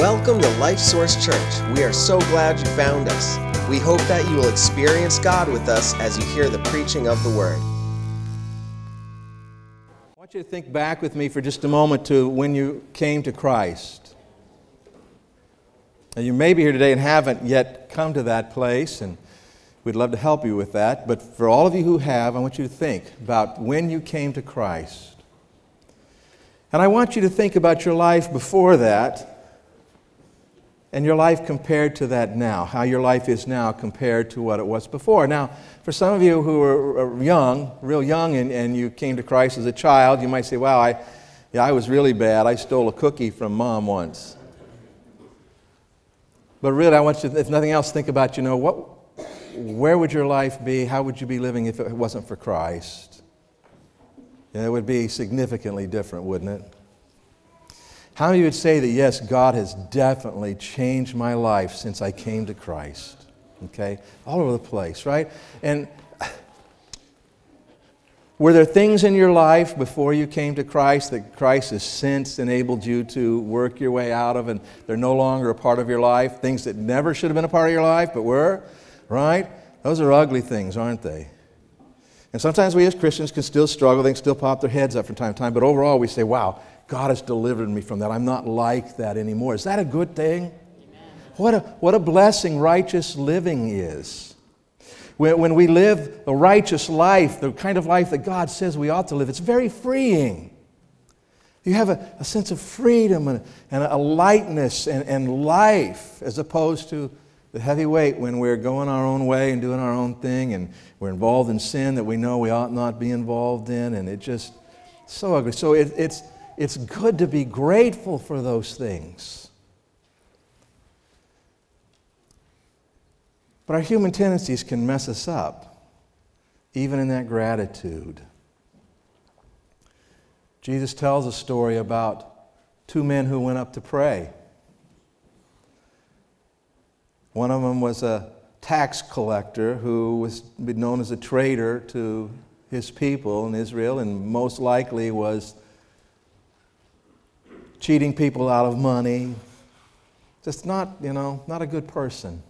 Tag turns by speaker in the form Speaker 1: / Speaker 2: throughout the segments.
Speaker 1: Welcome to Life Source Church. We are so glad you found us. We hope that you will experience God with us as you hear the preaching of the Word.
Speaker 2: I want you to think back with me for just a moment to when you came to Christ. And you may be here today and haven't yet come to that place, and we'd love to help you with that. But for all of you who have, I want you to think about when you came to Christ. And I want you to think about your life before that and your life compared to that now, how your life is now compared to what it was before. Now, for some of you who are young, real young, and, and you came to Christ as a child, you might say, wow, I, yeah, I was really bad. I stole a cookie from mom once. But really, I want you, if nothing else, think about, you know, what, where would your life be? How would you be living if it wasn't for Christ? Yeah, it would be significantly different, wouldn't it? How many would say that, yes, God has definitely changed my life since I came to Christ? Okay? All over the place, right? And were there things in your life before you came to Christ that Christ has since enabled you to work your way out of and they're no longer a part of your life? Things that never should have been a part of your life but were, right? Those are ugly things, aren't they? And sometimes we as Christians can still struggle, they can still pop their heads up from time to time, but overall we say, wow, God has delivered me from that. I'm not like that anymore. Is that a good thing? What a, what a blessing righteous living is. When, when we live a righteous life, the kind of life that God says we ought to live, it's very freeing. You have a, a sense of freedom and, and a lightness and, and life as opposed to the heavy weight when we're going our own way and doing our own thing and we're involved in sin that we know we ought not be involved in, and it just so ugly. So it, it's it's good to be grateful for those things. But our human tendencies can mess us up, even in that gratitude. Jesus tells a story about two men who went up to pray. One of them was a tax collector who was known as a traitor to his people in Israel and most likely was cheating people out of money. Just not, you know, not a good person.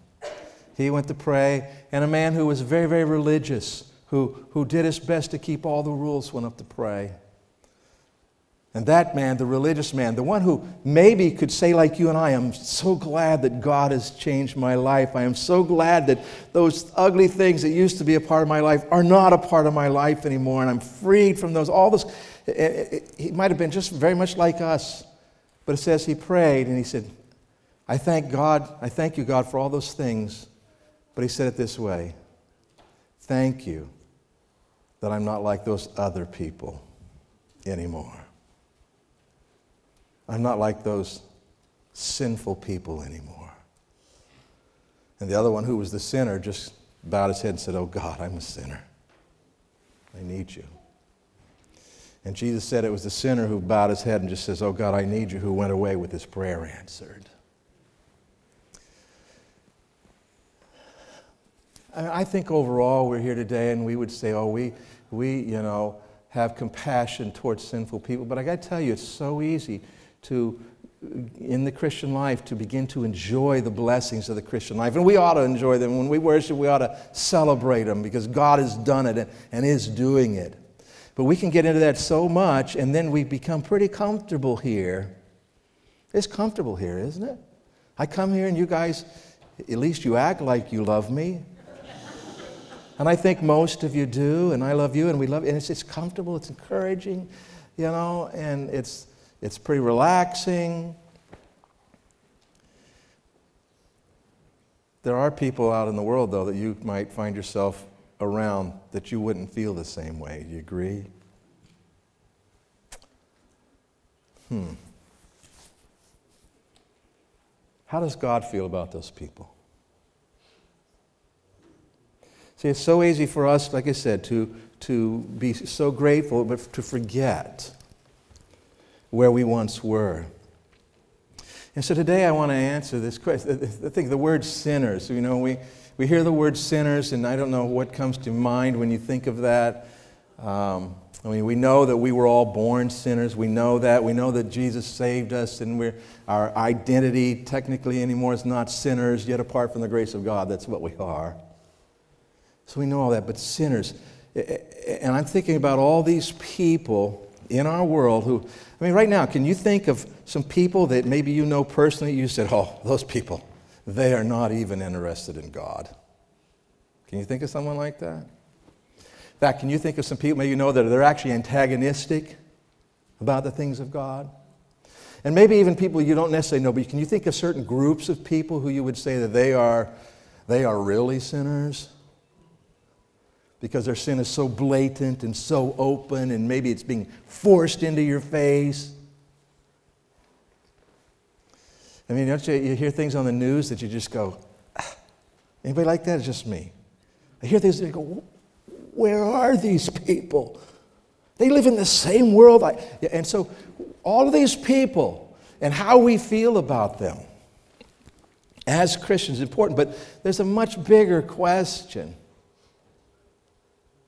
Speaker 2: He went to pray, and a man who was very, very religious, who, who did his best to keep all the rules, went up to pray. And that man, the religious man, the one who maybe could say, like you and I, I'm so glad that God has changed my life. I am so glad that those ugly things that used to be a part of my life are not a part of my life anymore, and I'm freed from those. All this, eh, eh, eh, he might have been just very much like us. But it says he prayed and he said, I thank God, I thank you, God, for all those things. But he said it this way Thank you that I'm not like those other people anymore. I'm not like those sinful people anymore. And the other one, who was the sinner, just bowed his head and said, Oh God, I'm a sinner. I need you. And Jesus said it was the sinner who bowed his head and just says, Oh God, I need you, who went away with his prayer answered. I think overall we're here today and we would say, oh, we, we, you know, have compassion towards sinful people. But I got to tell you, it's so easy to, in the Christian life, to begin to enjoy the blessings of the Christian life. And we ought to enjoy them. When we worship, we ought to celebrate them because God has done it and, and is doing it. But we can get into that so much, and then we become pretty comfortable here. It's comfortable here, isn't it? I come here, and you guys, at least you act like you love me. and I think most of you do, and I love you, and we love you. And it's, it's comfortable, it's encouraging, you know, and it's, it's pretty relaxing. There are people out in the world, though, that you might find yourself around that you wouldn't feel the same way. Do you agree? Hmm. How does God feel about those people? See, it's so easy for us, like I said, to, to be so grateful, but to forget where we once were. And so today I want to answer this question. I think the word sinners, you know, we, we hear the word sinners, and I don't know what comes to mind when you think of that. Um, I mean, we know that we were all born sinners. We know that. We know that Jesus saved us, and we're, our identity technically anymore is not sinners, yet apart from the grace of God. That's what we are. So we know all that. But sinners, and I'm thinking about all these people in our world who, I mean, right now, can you think of some people that maybe you know personally? You said, oh, those people, they are not even interested in God. Can you think of someone like that? In fact, can you think of some people maybe you know that they're actually antagonistic about the things of God? And maybe even people you don't necessarily know, but can you think of certain groups of people who you would say that they are, they are really sinners? Because their sin is so blatant and so open, and maybe it's being forced into your face. I mean, don't you, you hear things on the news that you just go, ah. anybody like that? It's just me. I hear things I go, where are these people? They live in the same world. I, and so, all of these people and how we feel about them as Christians is important, but there's a much bigger question.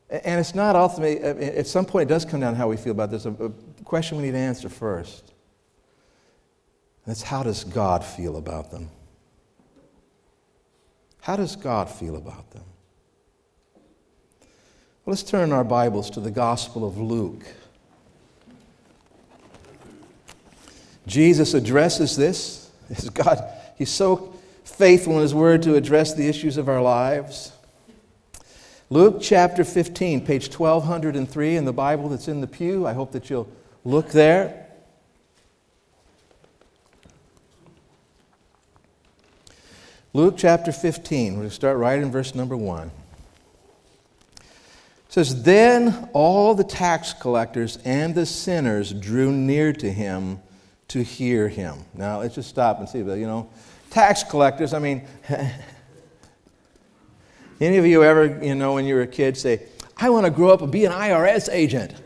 Speaker 2: And it's not ultimately, at some point, it does come down to how we feel about this. A, a question we need to answer first. That's how does God feel about them? How does God feel about them? Let's turn our Bibles to the Gospel of Luke. Jesus addresses this. Is God, He's so faithful in His Word to address the issues of our lives. Luke chapter 15, page 1203 in the Bible that's in the pew. I hope that you'll look there. Luke chapter 15, we're going to start right in verse number 1 says, Then all the tax collectors and the sinners drew near to him to hear him. Now, let's just stop and see, you know, tax collectors, I mean, any of you ever, you know, when you were a kid say, I want to grow up and be an IRS agent?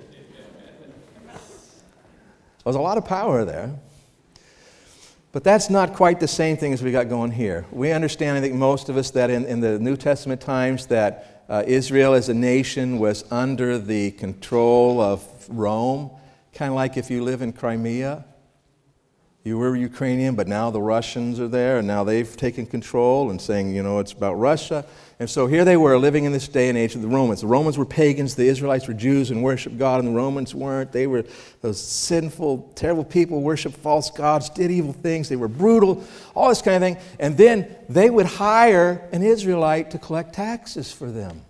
Speaker 2: There's a lot of power there. But that's not quite the same thing as we got going here. We understand, I think most of us, that in, in the New Testament times that uh, Israel as a nation was under the control of Rome, kind of like if you live in Crimea. You were Ukrainian, but now the Russians are there, and now they've taken control and saying, you know, it's about Russia. And so here they were living in this day and age of the Romans. The Romans were pagans, the Israelites were Jews and worshiped God, and the Romans weren't. They were those sinful, terrible people, worshiped false gods, did evil things, they were brutal, all this kind of thing. And then they would hire an Israelite to collect taxes for them.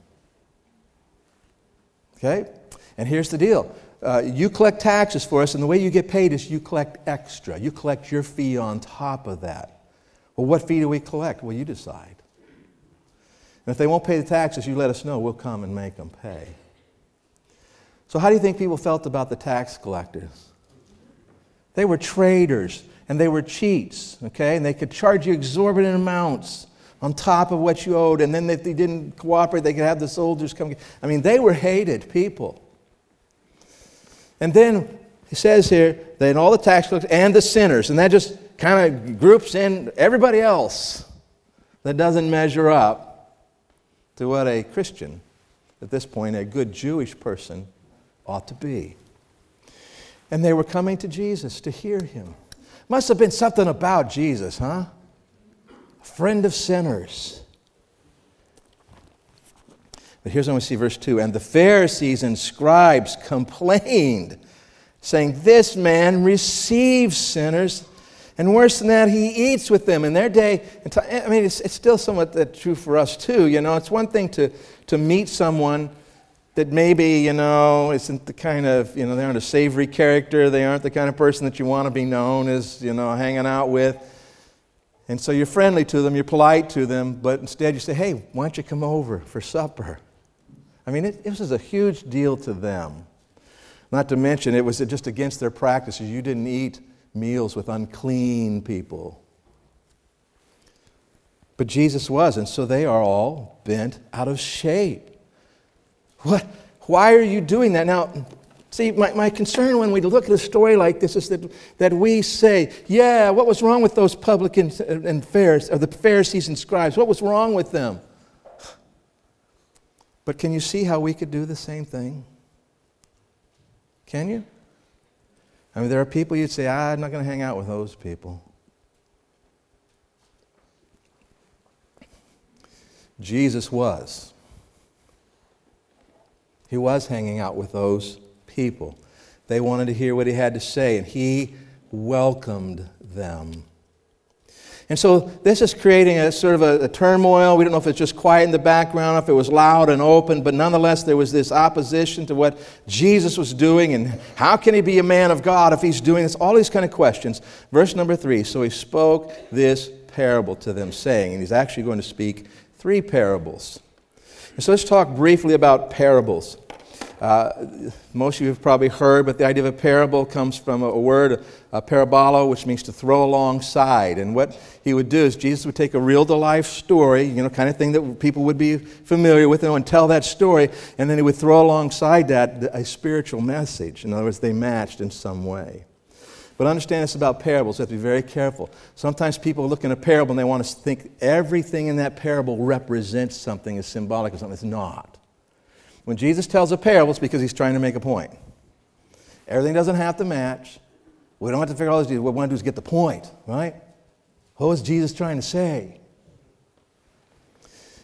Speaker 2: Okay? And here's the deal uh, you collect taxes for us, and the way you get paid is you collect extra. You collect your fee on top of that. Well, what fee do we collect? Well, you decide. And if they won't pay the taxes, you let us know. We'll come and make them pay. So, how do you think people felt about the tax collectors? They were traitors and they were cheats, okay? And they could charge you exorbitant amounts on top of what you owed. And then if they didn't cooperate, they could have the soldiers come. I mean, they were hated people. And then he says here that all the tax collectors and the sinners, and that just kind of groups in everybody else that doesn't measure up to what a Christian, at this point, a good Jewish person, ought to be. And they were coming to Jesus to hear him. Must have been something about Jesus, huh? Friend of sinners. But here's when we see verse 2 And the Pharisees and scribes complained, saying, This man receives sinners and worse than that, he eats with them. In their day, I mean, it's, it's still somewhat true for us too. You know, it's one thing to, to meet someone that maybe, you know, isn't the kind of, you know, they aren't a savory character. They aren't the kind of person that you want to be known as, you know, hanging out with. And so you're friendly to them, you're polite to them, but instead you say, hey, why don't you come over for supper? I mean, it, this was a huge deal to them. Not to mention, it was just against their practices. You didn't eat meals with unclean people. But Jesus was, and so they are all bent out of shape. What? Why are you doing that? Now, see, my, my concern when we look at a story like this is that, that we say, yeah, what was wrong with those publicans and Pharisees, or the Pharisees and scribes? What was wrong with them? But can you see how we could do the same thing? Can you? I mean, there are people you'd say, ah, I'm not going to hang out with those people. Jesus was. He was hanging out with those people. They wanted to hear what he had to say, and he welcomed them. And so this is creating a sort of a, a, turmoil. We don't know if it's just quiet in the background, if it was loud and open, but nonetheless, there was this opposition to what Jesus was doing. And how can he be a man of God if he's doing this? All these kind of questions. Verse number three So he spoke this parable to them, saying, and he's actually going to speak three parables. And so let's talk briefly about parables. Uh, most of you have probably heard, but the idea of a parable comes from a, word, a parabolo, which means to throw alongside. And what he would do is Jesus would take a real to life story, you know, kind of thing that people would be familiar with, and tell that story, and then he would throw alongside that a spiritual message. In other words, they matched in some way. But understand this about parables. You have to be very careful. Sometimes people look in a parable and they want to think everything in that parable represents something, is symbolic of something. It's not. When Jesus tells a parable, it's because he's trying to make a point. Everything doesn't have to match. We don't have to figure out all this. What we want to do is get the point, right? What was Jesus trying to say?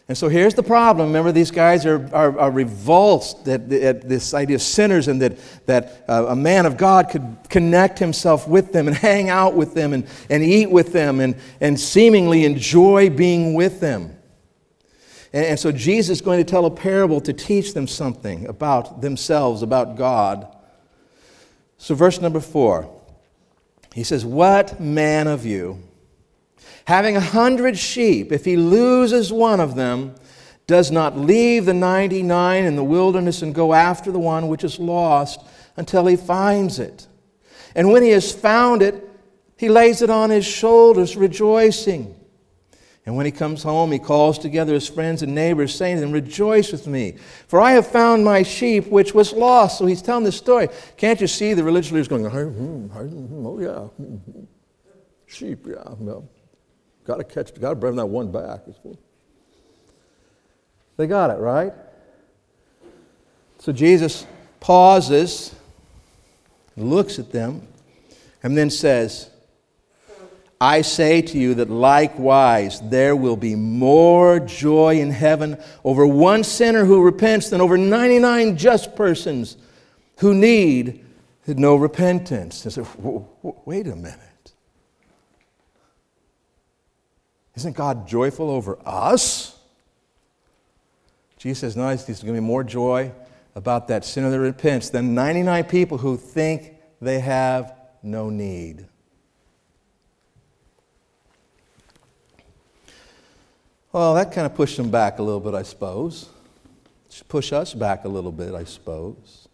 Speaker 2: And so here's the problem. Remember, these guys are, are, are revulsed at, at, this idea of sinners and that, that uh, a man of God could connect himself with them and hang out with them and, and eat with them and, and seemingly enjoy being with them. And, and so Jesus is going to tell a parable to teach them something about themselves, about God. So, verse number four, he says, What man of you, having a hundred sheep, if he loses one of them, does not leave the 99 in the wilderness and go after the one which is lost until he finds it? And when he has found it, he lays it on his shoulders, rejoicing. And when he comes home, he calls together his friends and neighbors, saying to them, Rejoice with me, for I have found my sheep which was lost. So he's telling this story. Can't you see the religious leaders going, hmm, hmm, Oh, yeah, hmm, sheep, yeah, well, got to catch, got to bring that one back. They got it, right? So Jesus pauses, looks at them, and then says, I say to you that likewise there will be more joy in heaven over one sinner who repents than over 99 just persons who need no repentance. I said, wait a minute. Isn't God joyful over us? Jesus says, no, there's going to be more joy about that sinner that repents than 99 people who think they have no need. Well, that kind of pushed them back a little bit, I suppose. Should push us back a little bit, I suppose.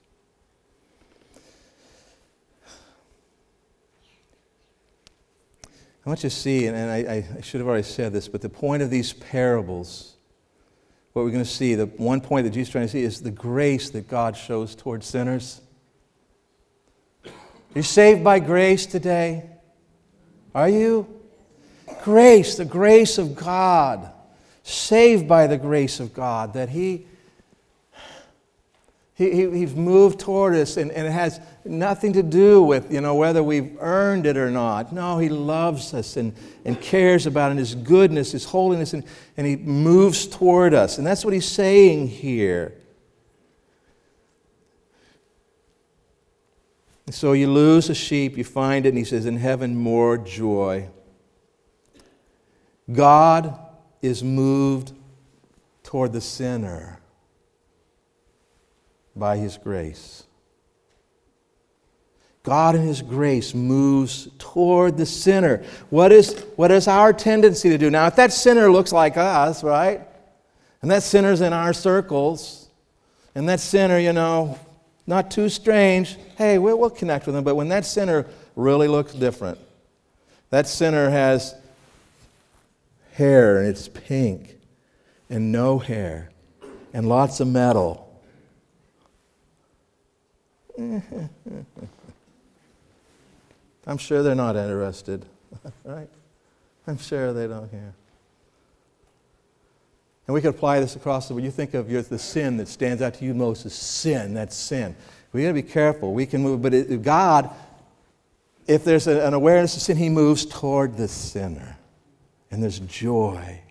Speaker 2: I want you to see, and I, I, should have already said this, but the point of these parables, what we're going to see, the one point that Jesus is trying to see is the grace that God shows towards sinners. You're saved by grace today. Are you? Grace, the grace of God saved by the grace of God, that He, he, he He's moved toward us, and, and it has nothing to do with, you know, whether we've earned it or not. No, He loves us and, and cares about it, and His goodness, His holiness, and, and He moves toward us. And that's what He's saying here. So you lose a sheep, you find it, and he says, in heaven, more joy. God is moved toward the sinner by His grace. God in His grace moves toward the sinner. What is, what is our tendency to do? Now, if that sinner looks like us, right? And that sinner's in our circles, and that sinner, you know, not too strange, hey, we'll, we'll connect with him. But when that sinner really looks different, that sinner has hair and it's pink, and no hair, and lots of metal. I'm sure they're not interested, right? I'm sure they don't care. And we could apply this across the when you think of your, the sin that stands out to you most is sin, that's sin. We got to be careful. We can move, but it, God, if there's a, an awareness of sin, He moves toward the sinner. And there's joy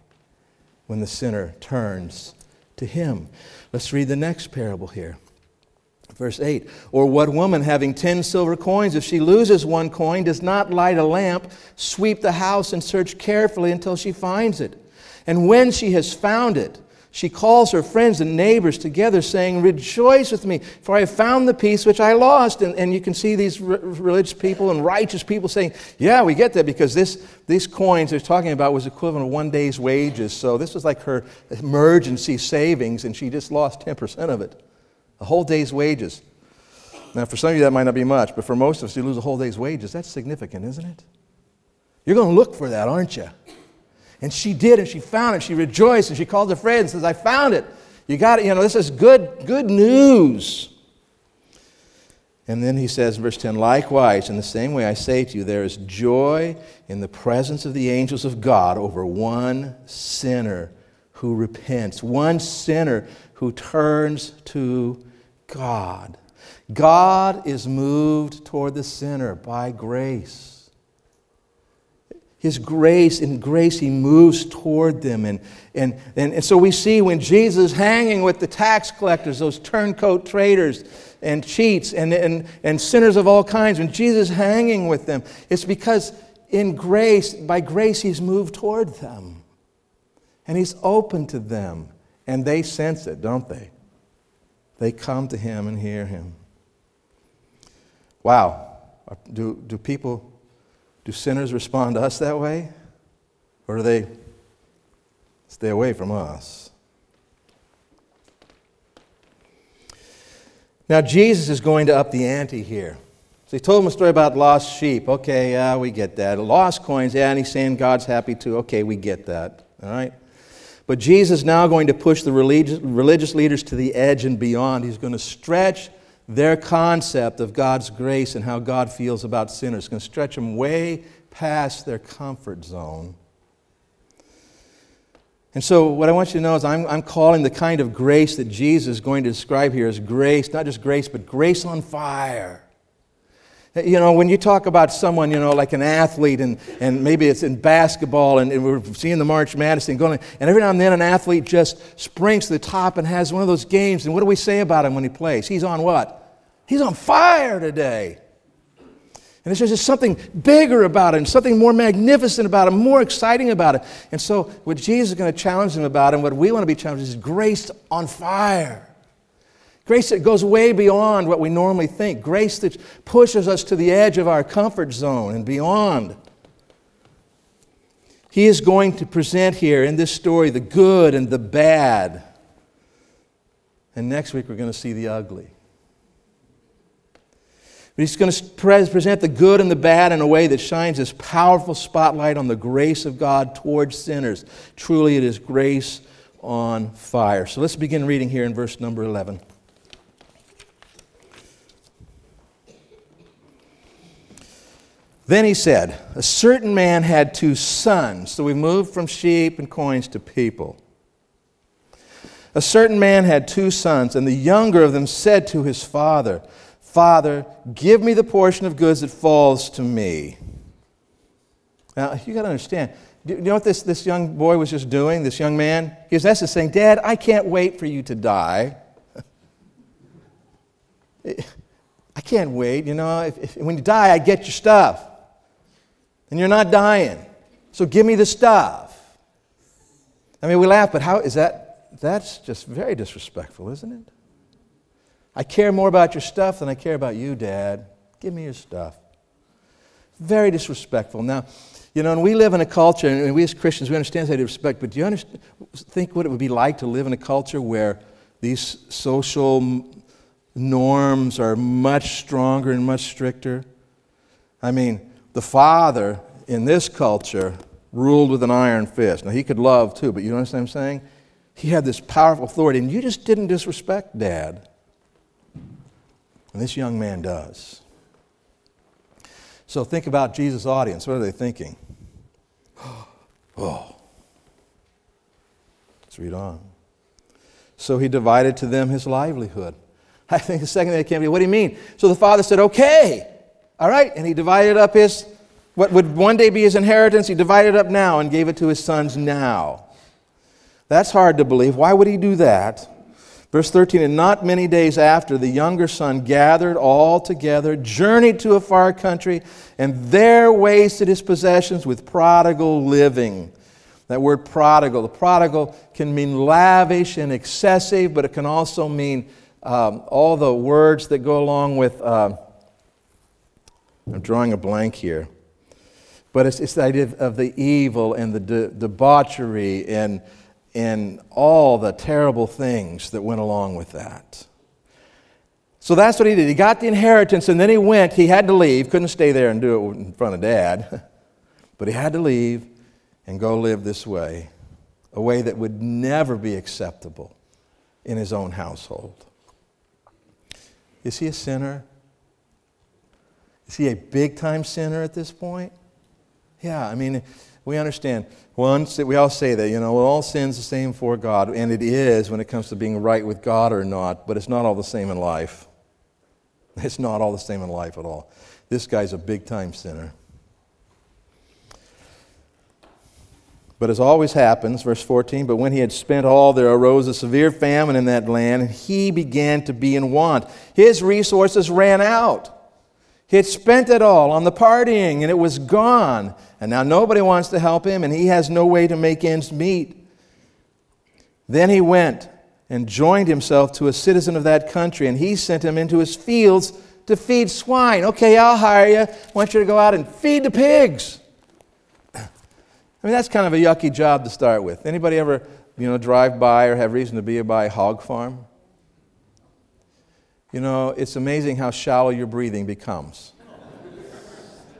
Speaker 2: when the sinner turns to Him. Let's read the next parable here. Verse 8 Or what woman having ten silver coins, if she loses one coin, does not light a lamp, sweep the house, and search carefully until she finds it? And when she has found it, she calls her friends and neighbors together, saying, Rejoice with me, for I have found the piece which I lost. And, and you can see these r- religious people and righteous people saying, Yeah, we get that because this, these coins they're talking about was equivalent of one day's wages. So this was like her emergency savings, and she just lost 10% of it. A whole day's wages. Now, for some of you, that might not be much, but for most of us, you lose a whole day's wages. That's significant, isn't it? You're going to look for that, aren't you? And she did, and she found it. And she rejoiced, and she called her friend and says, I found it. You got it. You know, this is good, good news. And then he says verse 10 Likewise, in the same way I say to you, there is joy in the presence of the angels of God over one sinner who repents, one sinner who turns to God. God is moved toward the sinner by grace. His grace, in grace, He moves toward them. And, and, and, and so we see when Jesus hanging with the tax collectors, those turncoat traders and cheats and, and, and sinners of all kinds, when Jesus hanging with them, it's because in grace, by grace, He's moved toward them. And He's open to them. And they sense it, don't they? They come to Him and hear Him. Wow. Do, do people do sinners respond to us that way? Or do they stay away from us? Now, Jesus is going to up the ante here. So he told him a story about lost sheep. Okay, yeah, we get that. Lost coins, yeah, and he's saying God's happy too. Okay, we get that. All right? But Jesus is now going to push the religious, leaders to the edge and beyond. He's going to stretch their concept of God's grace and how God feels about sinners. can stretch them way past their comfort zone. And so, what I want you to know is, I'm, I'm calling the kind of grace that Jesus is going to describe here as grace, not just grace, but grace on fire. You know, when you talk about someone, you know, like an athlete, and, and maybe it's in basketball, and, and we're seeing the March Madness thing going, and every now and then an athlete just springs to the top and has one of those games, and what do we say about him when he plays? He's on what? He's on fire today. And there's just something bigger about it, and something more magnificent about it, more exciting about it. And so, what Jesus is going to challenge them about, and what we want to be challenged is grace on fire. Grace that goes way beyond what we normally think. Grace that pushes us to the edge of our comfort zone and beyond. He is going to present here in this story the good and the bad. And next week we're going to see the ugly. But he's going to present the good and the bad in a way that shines this powerful spotlight on the grace of God towards sinners. Truly, it is grace on fire. So let's begin reading here in verse number 11. Then he said, A certain man had two sons. So we moved from sheep and coins to people. A certain man had two sons, and the younger of them said to his father, Father, give me the portion of goods that falls to me. Now, you got to understand, do you know what this, this young boy was just doing, this young man? He was essentially saying, Dad, I can't wait for you to die. I can't wait. You know, if, if, when you die, I get your stuff. And you're not dying. So give me the stuff. I mean, we laugh, but how is that? That's just very disrespectful, isn't it? I care more about your stuff than I care about you, Dad. Give me your stuff. Very disrespectful. Now, you know, and we live in a culture, and we as Christians, we understand that respect, but do you understand, think what it would be like to live in a culture where these social norms are much stronger and much stricter? I mean, the father in this culture ruled with an iron fist. Now, he could love too, but you understand what I'm saying? He had this powerful authority, and you just didn't disrespect dad. And this young man does. So think about Jesus' audience. What are they thinking? Oh. Let's read on. So he divided to them his livelihood. I think the second day can't be. What do you mean? So the father said, Okay, all right. And he divided up his, what would one day be his inheritance, he divided up now and gave it to his sons now. That's hard to believe. Why would he do that? Verse 13, and not many days after, the younger son gathered all together, journeyed to a far country, and there wasted his possessions with prodigal living. That word prodigal, the prodigal can mean lavish and excessive, but it can also mean um, all the words that go along with. Uh, I'm drawing a blank here. But it's, it's the idea of the evil and the de- debauchery and and all the terrible things that went along with that. So that's what he did. He got the inheritance and then he went. He had to leave, couldn't stay there and do it in front of dad, but he had to leave and go live this way, a way that would never be acceptable in his own household. Is he a sinner? Is he a big time sinner at this point? Yeah, I mean, we understand. Once we all say that, you know, all sin's the same for God, and it is when it comes to being right with God or not, but it's not all the same in life. It's not all the same in life at all. This guy's a big time sinner. But as always happens, verse 14, but when he had spent all, there arose a severe famine in that land, and he began to be in want. His resources ran out. He had spent it all on the partying, and it was gone. And now nobody wants to help him, and he has no way to make ends meet. Then he went and joined himself to a citizen of that country, and he sent him into his fields to feed swine. Okay, I'll hire you. I want you to go out and feed the pigs. I mean, that's kind of a yucky job to start with. Anybody ever, you know, drive by or have reason to be by a hog farm? You know, it's amazing how shallow your breathing becomes.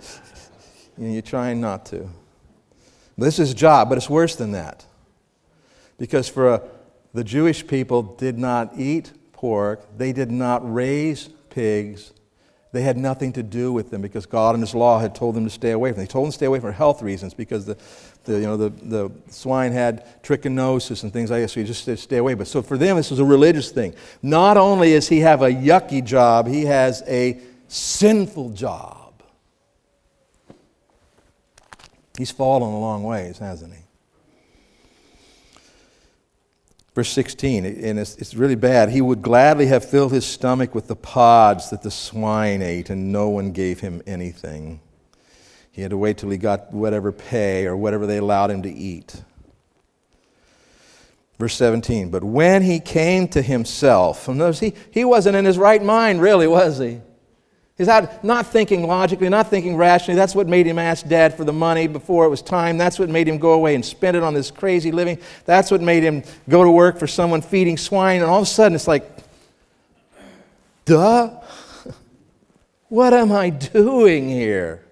Speaker 2: You're trying not to. This is job, but it's worse than that. Because for a, the Jewish people did not eat pork, they did not raise pigs, they had nothing to do with them because God and His law had told them to stay away from them. They told them to stay away for health reasons because the, the, you know, the, the swine had trichinosis and things like that, so you just stay away. But so for them, this was a religious thing. Not only does he have a yucky job, he has a sinful job. He's fallen a long ways, hasn't he? Verse 16, and it's, it's, really bad. He would gladly have filled his stomach with the pods that the swine ate, and no one gave him anything. He had to wait till he got whatever pay or whatever they allowed him to eat. Verse 17, but when he came to himself, notice he, he wasn't in his right mind, really, was he? He's out not thinking logically, not thinking rationally. That's what made him ask dad for the money before it was time. That's what made him go away and spend it on this crazy living. That's what made him go to work for someone feeding swine. And all of a sudden, it's like, duh, what am I doing here?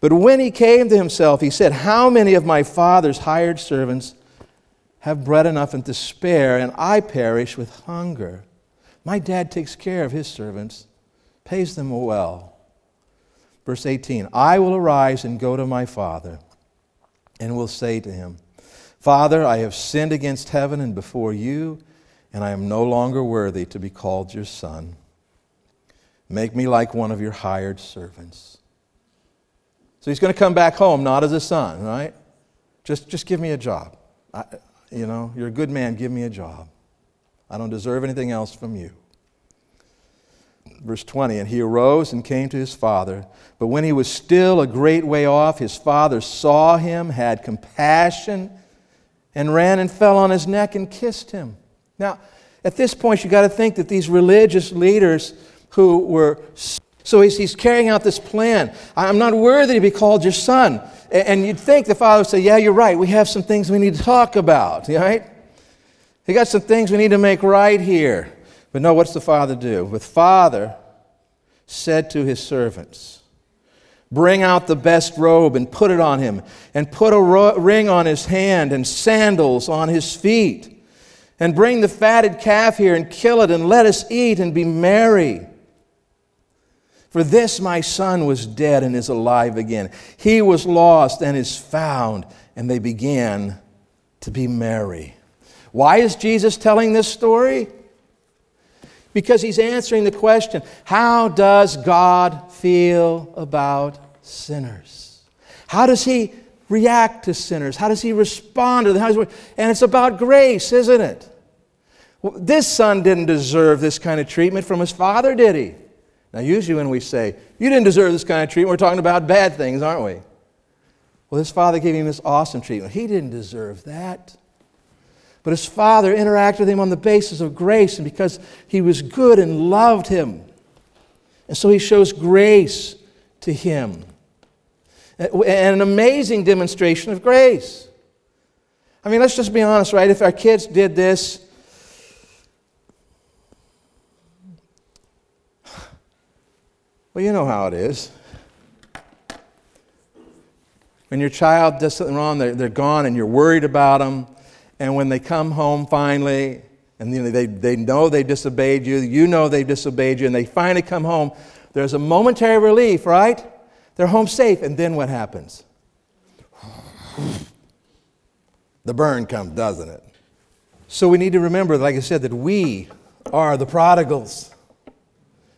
Speaker 2: But when he came to himself, he said, How many of my father's hired servants have bread enough and to spare, and I perish with hunger? My dad takes care of his servants pays them well. Verse 18 I will arise and go to my father, and will say to him, Father, I have sinned against heaven and before you, and I am no longer worthy to be called your son. Make me like one of your hired servants. So he's going to come back home, not as a son, right? Just, just give me a job. I, you know, you're a good man, give me a job. I don't deserve anything else from you verse 20, and he arose and came to his father. But when he was still a great way off, his father saw him, had compassion, and ran and fell on his neck and kissed him. Now, at this point, you got to think that these religious leaders who were so he's, he's carrying out this plan. I'm not worthy to be called your son. And you'd think the father would say, Yeah, you're right. We have some things we need to talk about, right? We got some things we need to make right here. But no, what's the father do? The father said to his servants, Bring out the best robe and put it on him, and put a ro- ring on his hand and sandals on his feet. And bring the fatted calf here and kill it, and let us eat and be merry. For this my son was dead and is alive again. He was lost and is found. And they began to be merry. Why is Jesus telling this story? Because he's answering the question how does God feel about sinners? How does he react to sinners? How does he respond to them? And it's about grace, isn't it? Well, this son didn't deserve this kind of treatment from his father, did he? Now, usually when we say, you didn't deserve this kind of treatment, we're talking about bad things, aren't we? Well, his father gave him this awesome treatment. He didn't deserve that. But his father interacted with him on the basis of grace and because he was good and loved him. And so he shows grace to him. And an amazing demonstration of grace. I mean, let's just be honest, right? If our kids did this, well, you know how it is. When your child does something wrong, they're, they're gone and you're worried about them. And when they come home finally, and you know, they, they know they disobeyed you, you know they disobeyed you, and they finally come home, there's a momentary relief, right? They're home safe. And then what happens? The burn comes, doesn't it? So we need to remember, like I said, that we are the prodigals.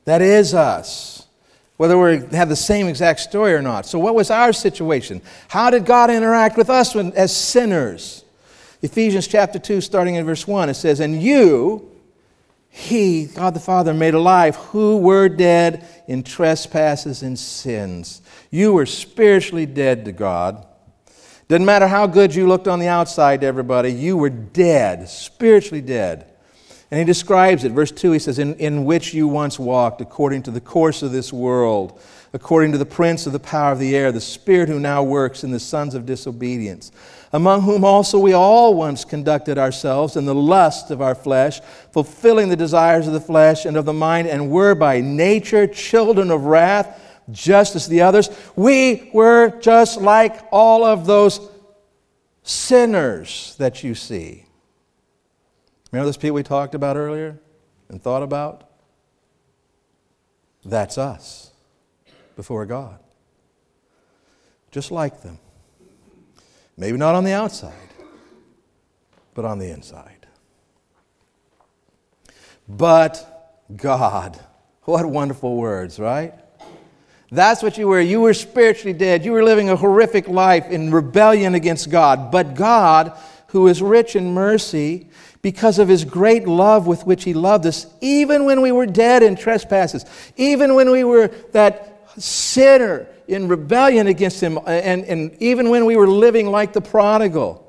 Speaker 2: That is us whether we have the same exact story or not. So, what was our situation? How did God interact with us when, as sinners? Ephesians chapter 2, starting in verse 1, it says, And you, He, God the Father, made alive who were dead in trespasses and sins. You were spiritually dead to God. Doesn't matter how good you looked on the outside to everybody, you were dead, spiritually dead. And he describes it. Verse 2, he says, in, in which you once walked according to the course of this world, according to the prince of the power of the air, the spirit who now works in the sons of disobedience, among whom also we all once conducted ourselves in the lust of our flesh, fulfilling the desires of the flesh and of the mind, and were by nature children of wrath, just as the others. We were just like all of those sinners that you see. Remember those people we talked about earlier and thought about? That's us before God. Just like them. Maybe not on the outside, but on the inside. But God. What wonderful words, right? That's what you were. You were spiritually dead. You were living a horrific life in rebellion against God. But God, who is rich in mercy, because of his great love with which he loved us, even when we were dead in trespasses, even when we were that sinner in rebellion against him, and, and even when we were living like the prodigal,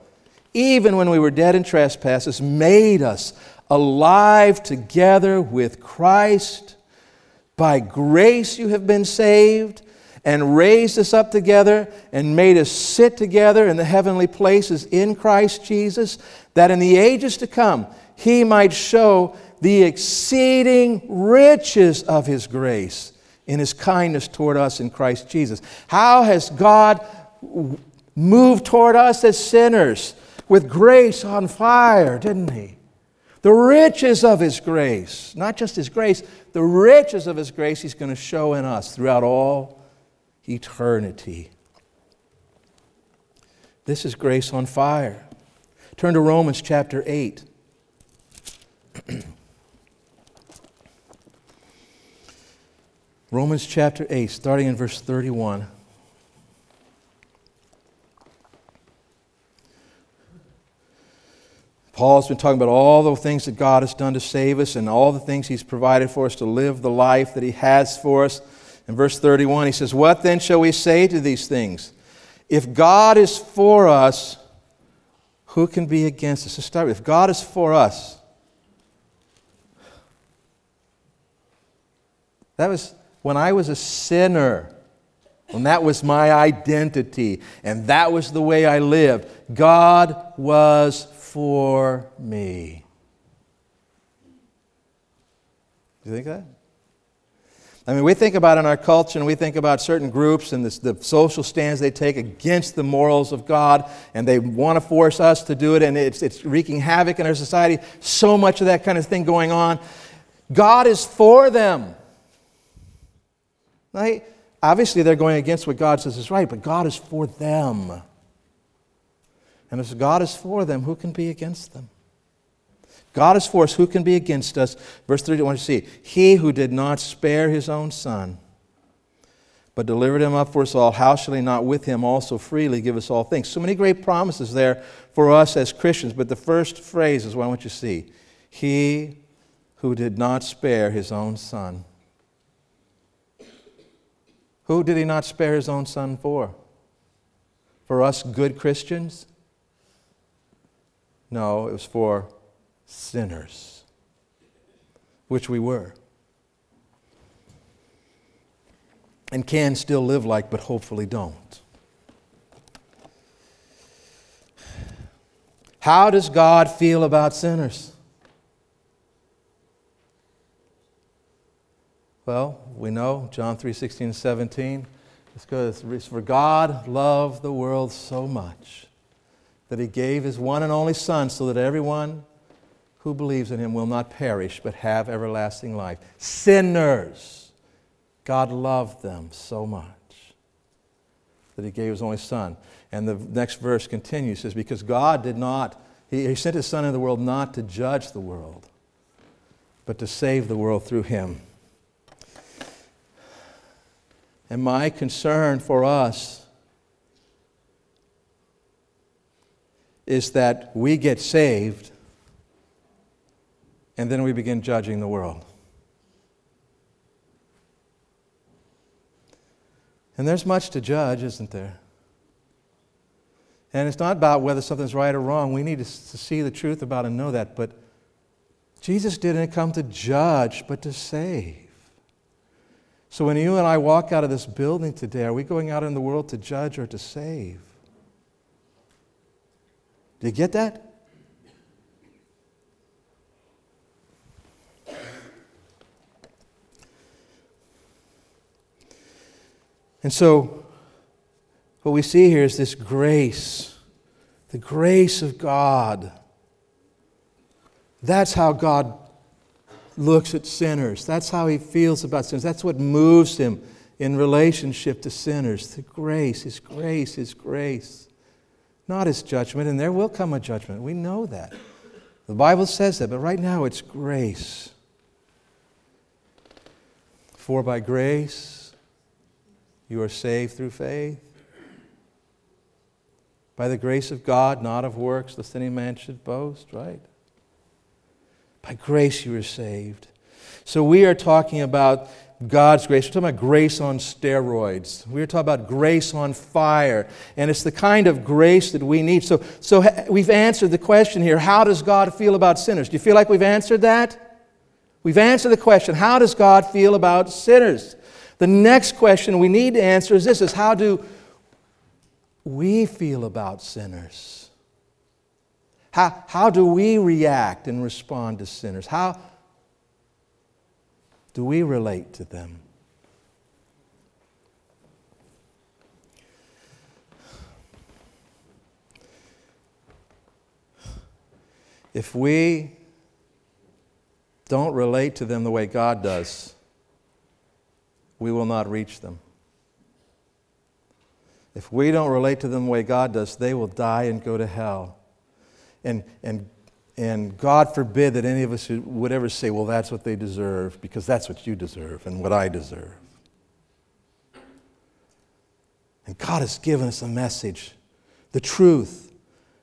Speaker 2: even when we were dead in trespasses, made us alive together with Christ. By grace you have been saved and raised us up together and made us sit together in the heavenly places in Christ Jesus, that in the ages to come he might show the exceeding riches of his grace in his kindness toward us in Christ Jesus. How has God moved toward us as sinners with grace on fire, didn't he? The riches of his grace, not just his grace, the riches of his grace he's going to show in us throughout all eternity. This is grace on fire. Turn to Romans chapter 8. Romans chapter 8, starting in verse 31. Paul's been talking about all the things that God has done to save us and all the things He's provided for us to live the life that He has for us. In verse 31, he says, What then shall we say to these things? If God is for us, who can be against us? Let's start with if God is for us. That was when I was a sinner, when that was my identity, and that was the way I lived. God was for me. Do you think that? I mean, we think about in our culture and we think about certain groups and the social stands they take against the morals of God, and they want to force us to do it, and it's, it's wreaking havoc in our society. So much of that kind of thing going on. God is for them. Right? Obviously, they're going against what God says is right, but God is for them. And if God is for them, who can be against them? God is for us. Who can be against us? Verse 30, I want you to see. He who did not spare his own son, but delivered him up for us all, how shall he not with him also freely give us all things? So many great promises there for us as Christians. But the first phrase is what I want you to see. He who did not spare his own son. Who did he not spare his own son for? For us good Christians? No, it was for sinners, which we were. And can still live like, but hopefully don't. How does God feel about sinners? Well, we know John 3 16 17. It's because for God loved the world so much that he gave his one and only Son so that everyone who believes in him will not perish but have everlasting life. Sinners, God loved them so much that he gave his only Son. And the next verse continues says, Because God did not, he, he sent his Son into the world not to judge the world, but to save the world through him. And my concern for us is that we get saved and then we begin judging the world. And there's much to judge, isn't there? And it's not about whether something's right or wrong. We need to, see the truth about and know that. But Jesus didn't come to judge, but to save. So when you and I walk out of this building today, are we going out in the world to judge or to save? Do you get that? And so, what we see here is this grace, the grace of God. That's how God looks at sinners. That's how he feels about sinners. That's what moves him in relationship to sinners. The grace, his grace, his grace. Not his judgment, and there will come a judgment. We know that. The Bible says that, but right now it's grace. For by grace you are saved through faith. By the grace of God, not of works, lest any man should boast, right? By grace you are saved. So we are talking about God's grace. We're talking about grace on steroids. We're talking about grace on fire. And it's the kind of grace that we need. So, so we've answered the question here how does God feel about sinners? Do you feel like we've answered that? We've answered the question how does God feel about sinners? The next question we need to answer is this is how do we feel about sinners? How, how do we react and respond to sinners? How do we relate to them? If we don't relate to them the way God does, we will not reach them. If we don't relate to them the way God does, they will die and go to hell. And, and, and God forbid that any of us would ever say, well, that's what they deserve, because that's what you deserve and what I deserve. And God has given us a message, the truth,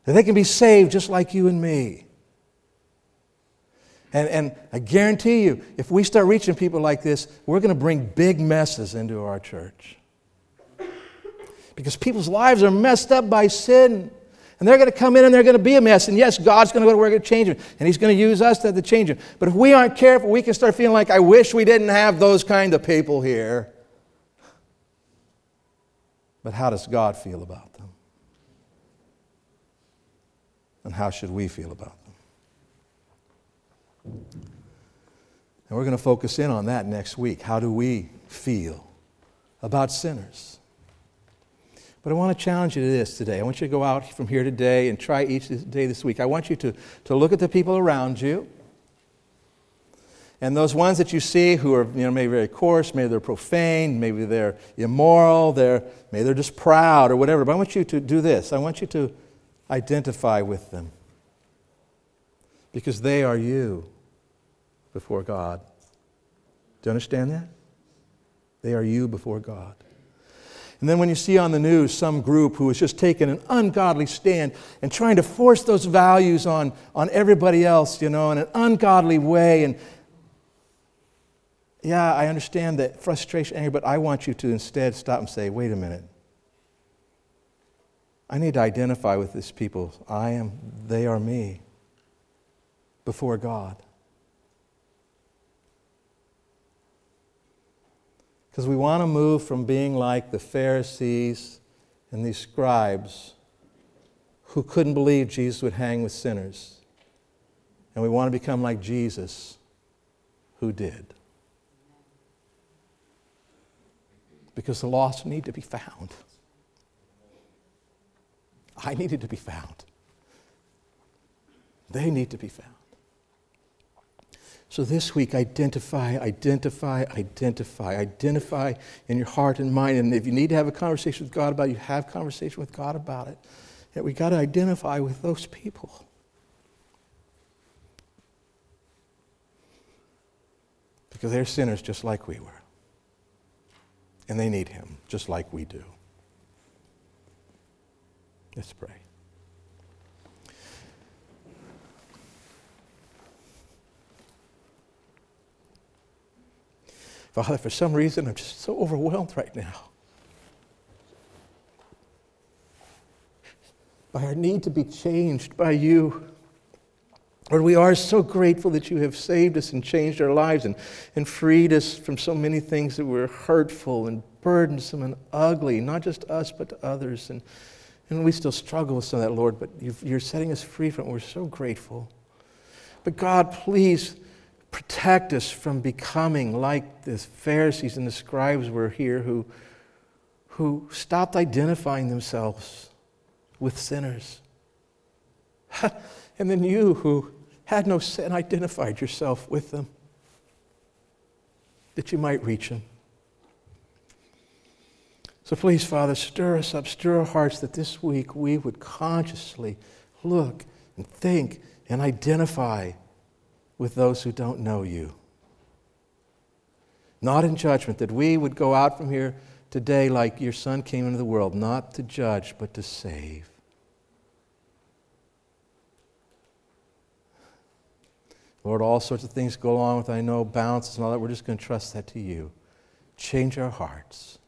Speaker 2: that they can be saved just like you and me. And, and I guarantee you, if we start reaching people like this, we're going to bring big messes into our church. Because people's lives are messed up by sin. And they're going to come in and they're going to be a mess. And yes, God's going to go to work and change them. And He's going to use us to change them. But if we aren't careful, we can start feeling like, I wish we didn't have those kind of people here. But how does God feel about them? And how should we feel about them? And we're going to focus in on that next week. How do we feel about sinners? But I want to challenge you to this today. I want you to go out from here today and try each day this week. I want you to, to look at the people around you. And those ones that you see who are, you know, maybe very coarse, maybe they're profane, maybe they're immoral, they're, maybe they're just proud or whatever. But I want you to do this. I want you to identify with them. Because they are you before God. Do you understand that? They are you before God. And then when you see on the news some group who is just taking an ungodly stand and trying to force those values on, on everybody else, you know, in an ungodly way. And yeah, I understand that frustration, anger, but I want you to instead stop and say, wait a minute. I need to identify with these people. I am, they are me before God. Because we want to move from being like the Pharisees and these scribes who couldn't believe Jesus would hang with sinners. And we want to become like Jesus who did. Because the lost need to be found. I needed to be found. They need to be found. So this week, identify, identify, identify, identify in your heart and mind. And if you need to have a conversation with God about it, you have conversation with God about it. That we got to identify with those people. Because they're sinners just like we were. And they need Him just like we do. Let's pray. Father, for some reason, I'm just so overwhelmed right now by our need to be changed by you. Lord, we are so grateful that you have saved us and changed our lives and, and freed us from so many things that were hurtful and burdensome and ugly, not just us, but to others. And, and we still struggle with some of that, Lord, but you're setting us free from it. We're so grateful. But God, please protect us from becoming like the Pharisees and the scribes were here who, who stopped identifying themselves with sinners. and then you, who had no sin, identified yourself with them that you might reach them. So please, Father, stir us up, stir our hearts that this week we would consciously look and think and identify with those who don't know you. Not in judgment, that we would go out from here today like your Son came into the world, not to judge, but to save. Lord, all sorts of things go along with, I know, balances and all that. We're just going to trust that to you. Change our hearts.